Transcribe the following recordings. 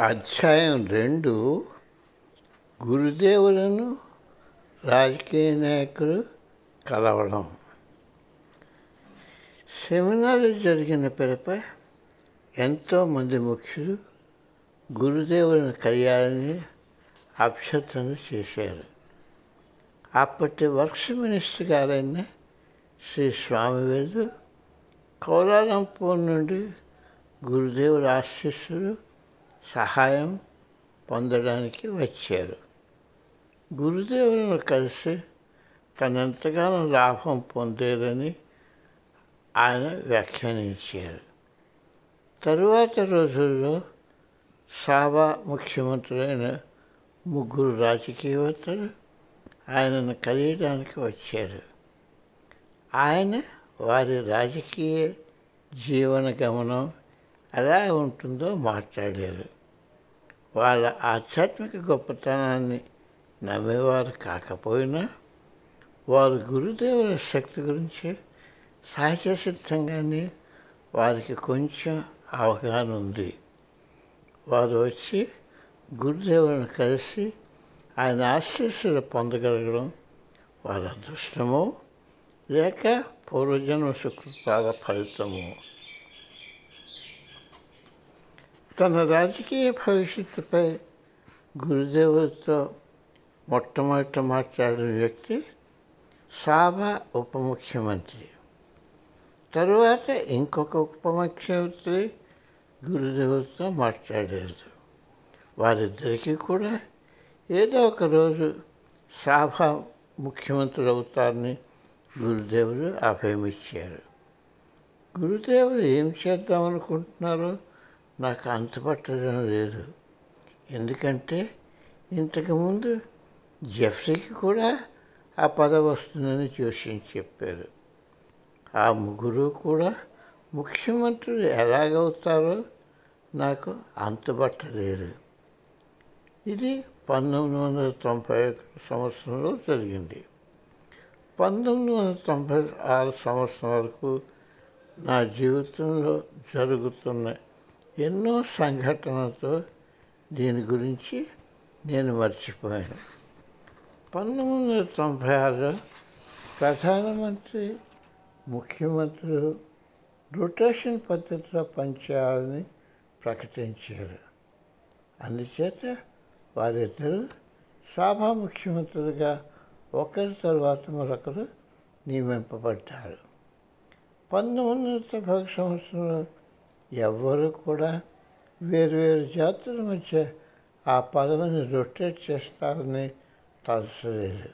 అధ్యాయం రెండు. గురుదేవులను రాజకీయ నాయకులు కలవడం. సెమినార్ జరిగిన పిలప ఎంతోమంది ముఖ్యులు గురుదేవులను కలియాలని అభ్యర్థన చేశారు. అప్పటి వర్క్స్ మినిస్టర్ గారైన శ్రీ స్వామివేలు కౌలాలంపూర్ నుండి గురుదేవుల ఆశీస్సులు సహాయం పొందడానికి వచ్చారు. గురుదేవులను కలిసి తనెంతగానో లాభం పొందేదని ఆయన వ్యాఖ్యానించారు. తరువాత రోజుల్లో సాబా ముఖ్యమంత్రులైన ముగ్గురు రాజకీయవేత్తలు ఆయనను కలియడానికి వచ్చారు. ఆయన వారి రాజకీయ జీవన గమనం ఎలా ఉంటుందో మాట్లాడారు. వాళ్ళ ఆధ్యాత్మిక గొప్పతనాన్ని నమ్మేవారు కాకపోయినా వారు గురుదేవుల శక్తి గురించి సహజ సిద్ధంగానే వారికి కొంచెం అవగాహన ఉంది. వారు వచ్చి గురుదేవులను కలిసి ఆయన ఆశీస్సులు పొందగలగడం వారి అదృష్టమో లేక పూర్వజన్మ సుకృతాల ఫలితము తన రాజకీయ భవిష్యత్తుపై గురుదేవులతో మొట్టమొదట మాట్లాడిన వ్యక్తి సాబా ఉప ముఖ్యమంత్రి. తరువాత ఇంకొక ఉప ముఖ్యమంత్రి గురుదేవులతో మాట్లాడారు. వారిద్దరికీ కూడా ఏదో ఒక రోజు సాభా ముఖ్యమంత్రులు అవుతారని గురుదేవులు అభయమిచ్చారు గురుదేవులు ఏం చేద్దామనుకుంటున్నారో నాకు అంతుపట్టడం లేదు. ఎందుకంటే ఇంతకుముందు జెఫ్రీకి కూడా ఆ పదవి వస్తుందని జోషిని చెప్పారు. ఆ ముగ్గురు కూడా ముఖ్యమంత్రులు ఎలాగవుతారో నాకు అంతుపట్టలేదు ఇది పంతొమ్మిది వందల తొంభై ఒకటి సంవత్సరంలో జరిగింది. పంతొమ్మిది వందల తొంభై ఆరు సంవత్సరం వరకు నా జీవితంలో జరుగుతున్న ఎన్నో సంఘటనలతో దీని గురించి నేను మర్చిపోయాను. పంతొమ్మిది వందల తొంభై ఆరులో ప్రధానమంత్రి ముఖ్యమంత్రులు రొటేషన్ పద్ధతిలో పనిచేయాలని ప్రకటించారు. అందుచేత వారిద్దరూ సభా ముఖ్యమంత్రులుగా ఒకరి తరువాత మరొకరు నియమింపబడ్డారు. పంతొమ్మిది వందల తొంభై సంవత్సరంలో ఎవ్వరు కూడా వేరువేరు జాతుల మధ్య ఆ పదవిని రొటేట్ చేస్తారని తలసలేదు.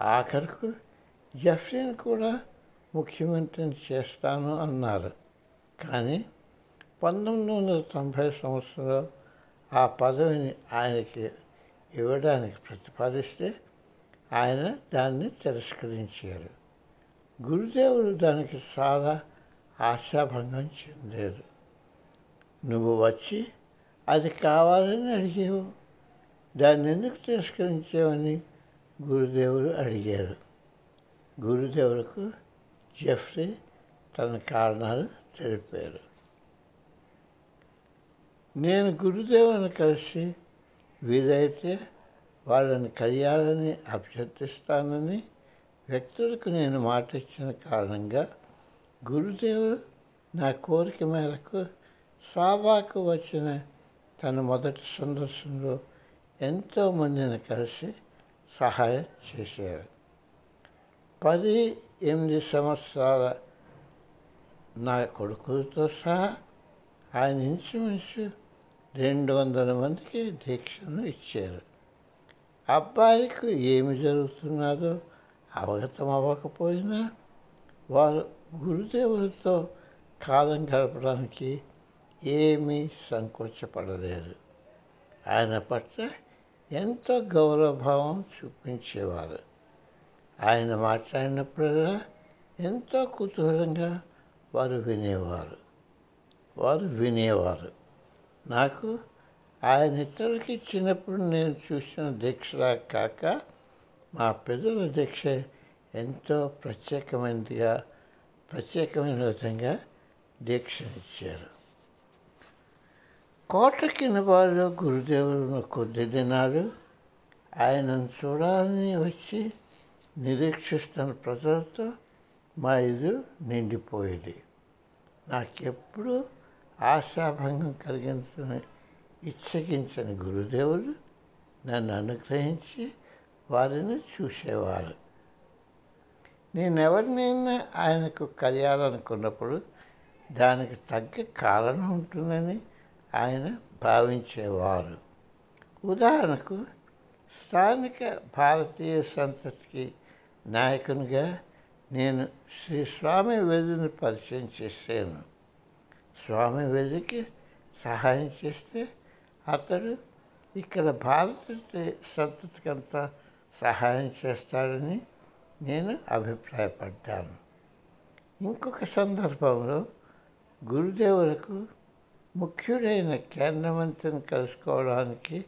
ఆఖరకు జఫ్రీని కూడా ముఖ్యమంత్రిని చేస్తాను అన్నారు. కానీ పంతొమ్మిది వందల తొంభై సంవత్సరంలో ఆ పదవిని ఆయనకి ఇవ్వడానికి ప్రతిపాదిస్తే ఆయన దాన్ని తిరస్కరించారు. గురుదేవుడు దానికి చాలా ఆశాభంగం చెందారు. నువ్వు వచ్చి అది కావాలని అడిగావు. దాన్ని ఎందుకు తిరస్కరించావని గురుదేవుడు అడిగారు. గురుదేవులకు జెఫ్రీ తన కారణాలు తెలిపారు. నేను గురుదేవుని కలిసి వీలైతే వాళ్ళని కలియాలని అభ్యర్థిస్తానని వ్యక్తులకు నేను మాట ఇచ్చిన కారణంగా గురుదేవుడు నా కోరిక మేరకు సాబాకు వచ్చిన తన మొదటి సందర్శనలో ఎంతోమందిని కలిసి సహాయం చేశారు. పది ఎనిమిది సంవత్సరాల నా కొడుకులతో సహా ఆయన ఇంచుమించు రెండు వందల మందికి దీక్షను ఇచ్చారు. అబ్బాయికి ఏమి జరుగుతున్నదో అవగతం అవ్వకపోయినా వారు గురుదేవులతో కాలం గడపడానికి ఏమీ సంకోచపడలేదు. ఆయన పట్ల ఎంతో గౌరవభావం చూపించేవారు. ఆయన మాట్లాడినప్పుడల్లా ఎంతో కుతూహలంగా వారు వినేవారు. వారు వినేవారు. నాకు ఆయన ఇతరులకి ఇచ్చినప్పుడు నేను చూసిన దీక్షలా కాక మా పెద్దల దీక్ష ఎంతో ప్రత్యేకమైనదిగా ప్రత్యేకమైన విధంగా దీక్షనిచ్చారు. కోట కింద వారిలో గురుదేవులను కొద్ది దినాలు ఆయనను చూడాలని వచ్చి నిరీక్షిస్తున్న ప్రజలతో మా ఇల్లు నిండిపోయేది. నాకెప్పుడు ఆశాభంగం కలిగించని ఇచ్చగించని గురుదేవులు నన్ను అనుగ్రహించి వారిని చూసేవారు. నేనెవరినైనా ఆయనకు కలియాలనుకున్నప్పుడు దానికి తగ్గ కారణం ఉంటుందని ఆయన భావించేవారు. ఉదాహరణకు స్థానిక భారతీయ సంతతికి నాయకునిగా నేను శ్రీ స్వామి వెదిని పరిచయం చేశాను. స్వామి వెదికి సహాయం చేస్తే అతడు ఇక్కడ భారత సంతతికంతా సహాయం చేస్తాడని నేను అభిప్రాయపడ్డాను. ఇంకొక సందర్భంలో గురుదేవులకు ముఖ్యుడైన కేంద్రమంత్రిని కలుసుకోవడానికి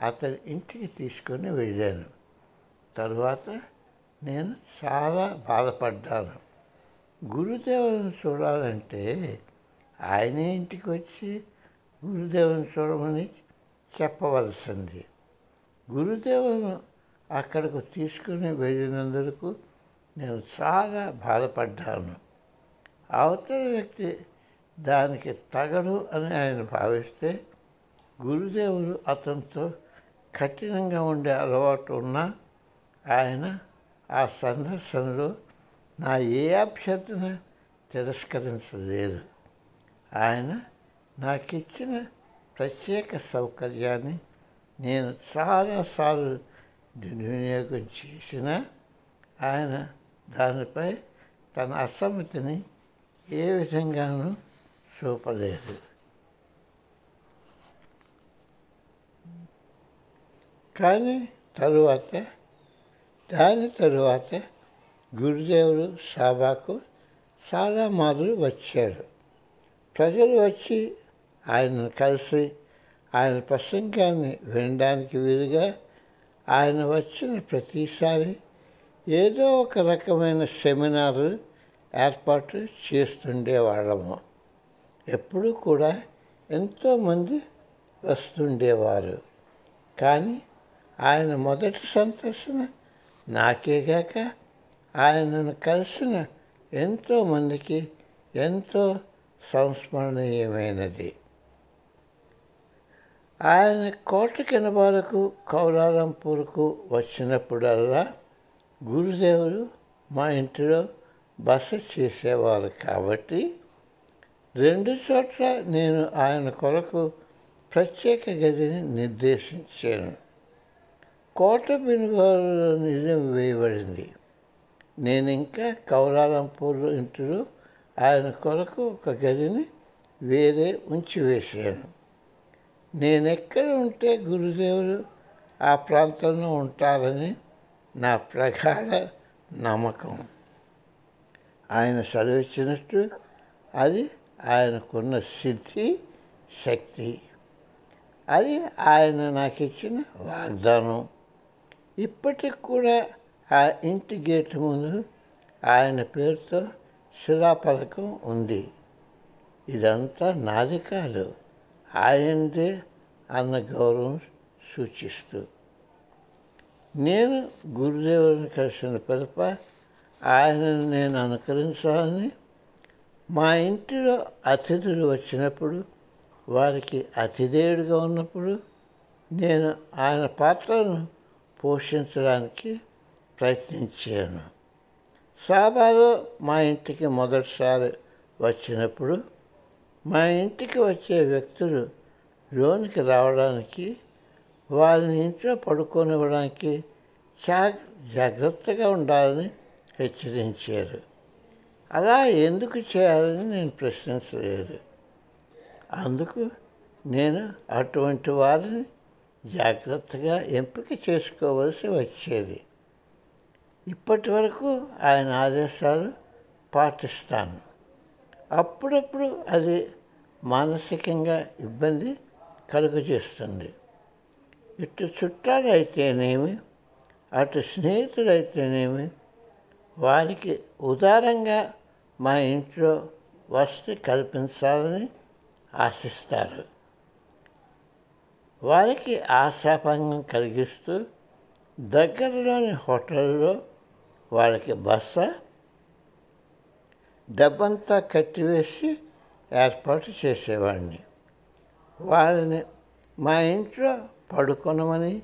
అతని ఇంటికి తీసుకొని వెళ్ళాను. తరువాత నేను చాలా బాధపడ్డాను. గురుదేవుని చూడాలంటే ఆయనే ఇంటికి వచ్చి గురుదేవుని చూడమని చెప్పవలసింది. గురుదేవుని అక్కడకు తీసుకుని వెళ్ళినందుకు నేను చాలా బాధపడ్డాను. అవతల వ్యక్తి దానికి తగడు అని ఆయన భావిస్తే గురుదేవుడు అతనితో కఠినంగా ఉండే అలవాటు ఉన్నా ఆయన ఆ సందర్శనలో నా ఏ అభ్యర్థన తిరస్కరించలేదు. ఆయన నాకు ఇచ్చిన ప్రత్యేక సౌకర్యాన్ని నేను చాలాసార్లు దుర్వినియోగం చేసిన ఆయన దానిపై తన అసమ్మతిని ఏ విధంగానూ చూపలేదు. కానీ తరువాత దాని తరువాత గురుదేవుడు సాబాకు చాలా మార్లు వచ్చారు. ప్రజలు వచ్చి ఆయనను కలిసి ఆయన ప్రసంగాన్ని వినడానికి వీలుగా ఆయన వచ్చిన ప్రతిసారి ఏదో ఒక రకమైన సెమినార్ ఏర్పాటు చేస్తుండేవాళ్ళము. ఎప్పుడూ కూడా ఎంతోమంది వస్తుండేవారు. కానీ ఆయన మొదటి సందర్శన నాకేగాక ఆయనను కలిసిన ఎంతోమందికి ఎంతో సంస్మరణీయమైనది. ఆయన కోట కినబారకు కౌలాలంపూర్కు వచ్చినప్పుడల్లా గురుదేవుడు మా ఇంటిలో బస చేసేవారు కాబట్టి రెండు చోట్ల నేను ఆయన కొరకు ప్రత్యేక గదిని నిర్దేశించాను. కోట బినుగారులో నిజం వేయబడింది. నేను ఇంకా కౌలాలంపూర్ ఇంటిలో ఆయన కొరకు ఒక గదిని వేరే ఉంచి వేశాను నేను ఎక్కడ ఉంటే గురుదేవుడు ఆ ప్రాంతంలో ఉంటారని నా ప్రగాఢ నమ్మకం. ఆయన సెలవిచ్చినట్టు అది ఆయనకున్న సిద్ధి శక్తి. అది ఆయన నాకు ఇచ్చిన వాగ్దానం. ఇప్పటికి కూడా ఆ ఇంటి గేటు ముందు ఆయన పేరుతో శిలాపలకం ఉంది. ఇదంతా నాది కాదు. ఆయనదే అన్న గౌరవం సూచిస్తూ. నేను గురుదేవుని కలిసిన పిలప ఆయనను నేను అనుకరించాలని మా ఇంటిలో అతిథులు వచ్చినప్పుడు వారికి అతిథేయుడిగా ఉన్నప్పుడు నేను ఆయన పాత్రను పోషించడానికి ప్రయత్నించాను. సాబాలో మా ఇంటికి మొదటిసారి వచ్చినప్పుడు మా ఇంటికి వచ్చే వ్యక్తులు లోనికి రావడానికి వారిని ఇంట్లో పడుకోనివ్వడానికి చా జాగ్రత్తగా ఉండాలని హెచ్చరించారు. అలా ఎందుకు చేయాలని నేను ప్రశ్నించలేదు. అందుకు నేను అటువంటి వారిని జాగ్రత్తగా ఎంపిక చేసుకోవలసి వచ్చేది. ఇప్పటి వరకు ఆయన ఆదేశాలు పాటిస్తాను. అప్పుడప్పుడు అది మానసికంగా ఇబ్బంది కలుగజేస్తుంది. ఇటు చుట్టాలు అయితేనేమి అటు స్నేహితులైతేనేమి వారికి ఉదారంగా మా ఇంట్లో వసతి కల్పించాలని ఆశిస్తారు. వారికి ఆశాభంగం కలిగిస్తూ దగ్గరలోని హోటల్లో వాళ్ళకి బస డబ్బంతా కట్టివేసి ఏర్పాటు చేసేవాడిని. వాళ్ళని మా ఇంట్లో పడుకొనమని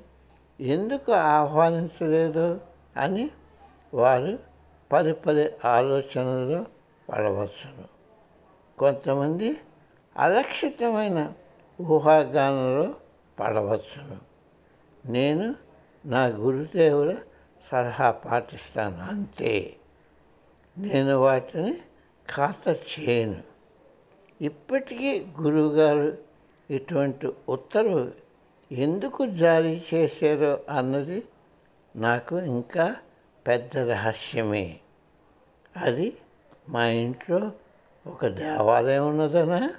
ఎందుకు ఆహ్వానించలేదు అని వారు పరిపరి ఆలోచనలో పడవచ్చును. కొంతమంది అలక్షితమైన ఊహాగానంలో పడవచ్చును. నేను నా గురుదేవుల సలహా పాటిస్తాను అంతే. నేను వాటిని కాస్త చేయను ఇప్పటికీ గురువుగారు ఇటువంటి ఉత్తర్వు ఎందుకు జారీ చేశారో అన్నది నాకు ఇంకా పెద్ద రహస్యమే. అది మా ఇంట్లో ఒక దేవాలయం ఉన్నదనా?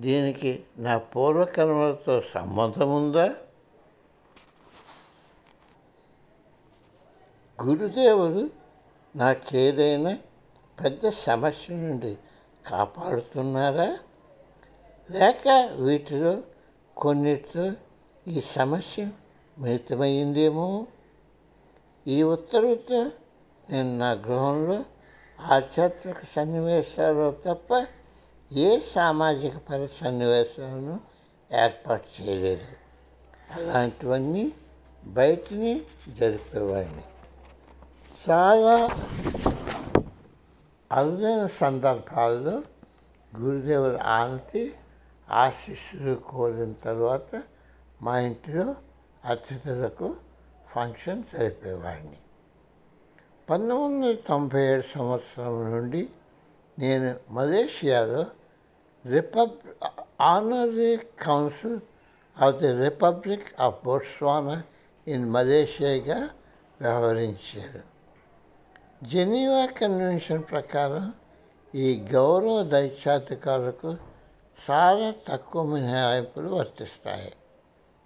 దీనికి నా పూర్వకర్మలతో సంబంధం ఉందా? గురుదేవుడు నాకేదైనా పెద్ద సమస్య నుండి కాపాడుతున్నారా? లేక వీటిలో కొన్నిటితో ఈ సమస్య మిళితమైందేమో ఈ ఉత్తర్వుతో నేను నా గృహంలో ఆధ్యాత్మిక సన్నివేశాలు తప్ప ఏ సామాజిక పర సన్నివేశాలను ఏర్పాటు చేయలేదు. అలాంటివన్నీ బయటని జరిపేవాడిని. చాలా అరుదైన సందర్భాల్లో గురుదేవుల ఆనతి ఆశీస్సులు కోరిన తర్వాత మా ఇంటిలో అతిథులకు ఫంక్షన్ జరిపేవాడిని. పంతొమ్మిది వందల తొంభై ఏడు సంవత్సరం నుండి నేను మలేషియాలో రిపబ్ honorary council of the republic of Botswana in మలేషియాగా వ్యవహరించారు. జెనీవా కన్వెన్షన్ ప్రకారం ఈ గౌరవ దైత్యాధికారులకు చాలా తక్కువ మినహాయింపులు వర్తిస్తాయి.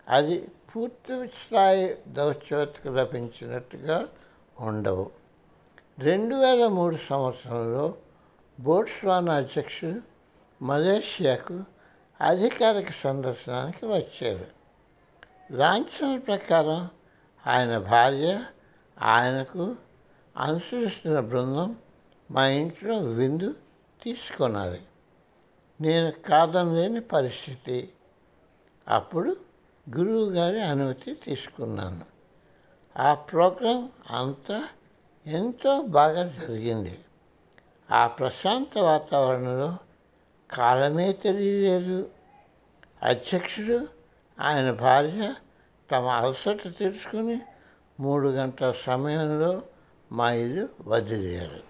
అది పూర్తి స్థాయి దౌత్యవతకు లభించినట్టుగా ఉండవు. రెండు వేల మూడు సంవత్సరంలో బోట్స్వానా అధ్యక్షుడు మలేషియాకు అధికారిక సందర్శనానికి వచ్చారు. లాంఛనాల ప్రకారం ఆయన భార్య ఆయనకు అనుసరిస్తున్న బృందం మా ఇంట్లో విందు తీసుకున్నది నేను కాదనలేని పరిస్థితి. అప్పుడు గురువు గారి అనుమతి తీసుకున్నాను. ఆ ప్రోగ్రాం అంతా ఎంతో బాగా జరిగింది. ఆ ప్రశాంత వాతావరణంలో కాలమే తెలియలేదు. అధ్యక్షుడు ఆయన భార్య తమ అలసట తీర్చుకుని మూడు గంటల సమయంలో మా ఇల్లు వదిలేరు.